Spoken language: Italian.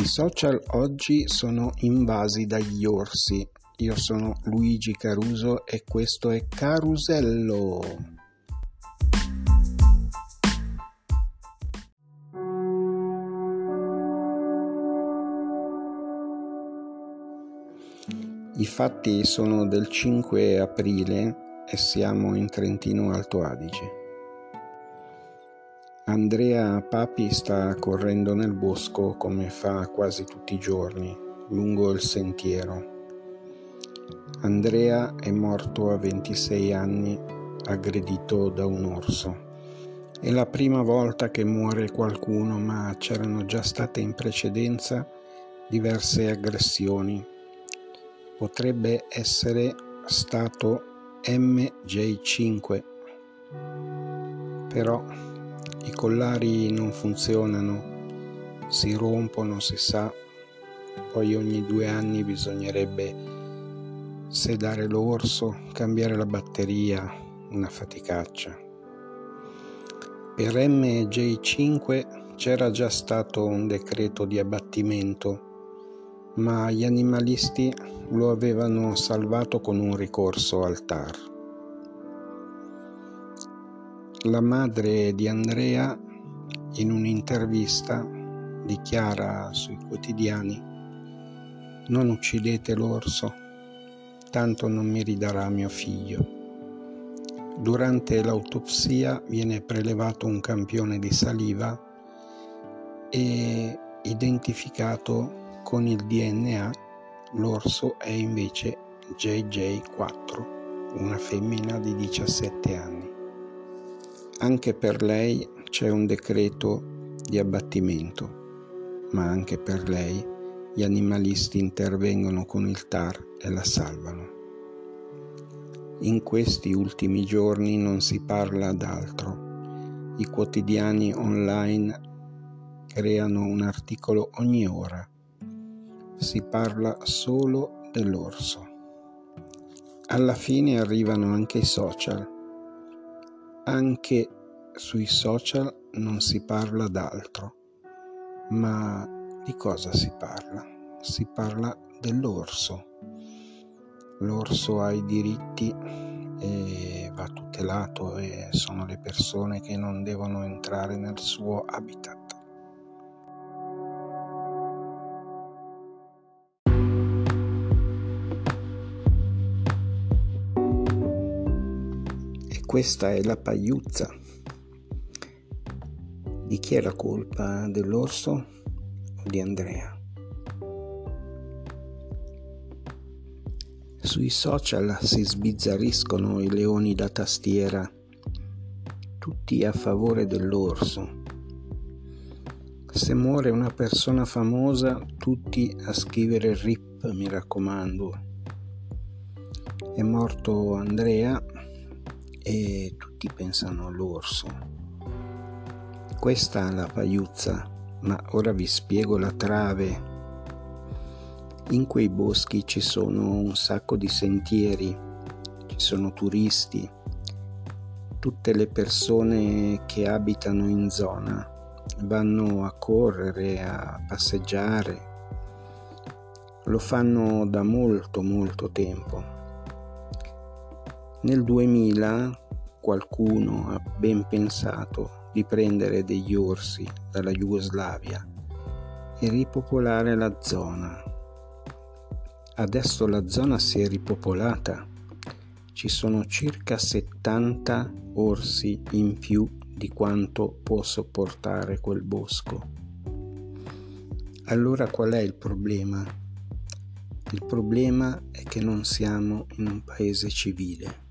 I social oggi sono invasi dagli orsi. Io sono Luigi Caruso e questo è Carusello. I fatti sono del 5 aprile e siamo in Trentino Alto Adige. Andrea Papi sta correndo nel bosco come fa quasi tutti i giorni, lungo il sentiero. Andrea è morto a 26 anni, aggredito da un orso. È la prima volta che muore qualcuno, ma c'erano già state in precedenza diverse aggressioni. Potrebbe essere stato MJ5, però i collari non funzionano, si rompono, si sa, poi ogni due anni bisognerebbe sedare l'orso, cambiare la batteria, una faticaccia. Per MJ5 c'era già stato un decreto di abbattimento, ma gli animalisti lo avevano salvato con un ricorso al TAR. La madre di Andrea in un'intervista dichiara sui quotidiani non uccidete l'orso, tanto non mi ridarà mio figlio. Durante l'autopsia viene prelevato un campione di saliva e identificato con il DNA l'orso è invece JJ4, una femmina di 17 anni. Anche per lei c'è un decreto di abbattimento, ma anche per lei gli animalisti intervengono con il TAR e la salvano. In questi ultimi giorni non si parla d'altro. I quotidiani online creano un articolo ogni ora. Si parla solo dell'orso. Alla fine arrivano anche i social anche sui social non si parla d'altro, ma di cosa si parla? Si parla dell'orso. L'orso ha i diritti e va tutelato e sono le persone che non devono entrare nel suo habitat. Questa è la pagliuzza. Di chi è la colpa? Dell'orso o di Andrea? Sui social si sbizzarriscono i leoni da tastiera, tutti a favore dell'orso. Se muore una persona famosa, tutti a scrivere RIP, mi raccomando. È morto Andrea, e tutti pensano all'orso. Questa è la pagliuzza, ma ora vi spiego la trave. In quei boschi ci sono un sacco di sentieri, ci sono turisti, tutte le persone che abitano in zona vanno a correre, a passeggiare, lo fanno da molto molto tempo nel 2000 qualcuno ha ben pensato di prendere degli orsi dalla Jugoslavia e ripopolare la zona. Adesso la zona si è ripopolata. Ci sono circa 70 orsi in più di quanto può sopportare quel bosco. Allora qual è il problema? Il problema è che non siamo in un paese civile.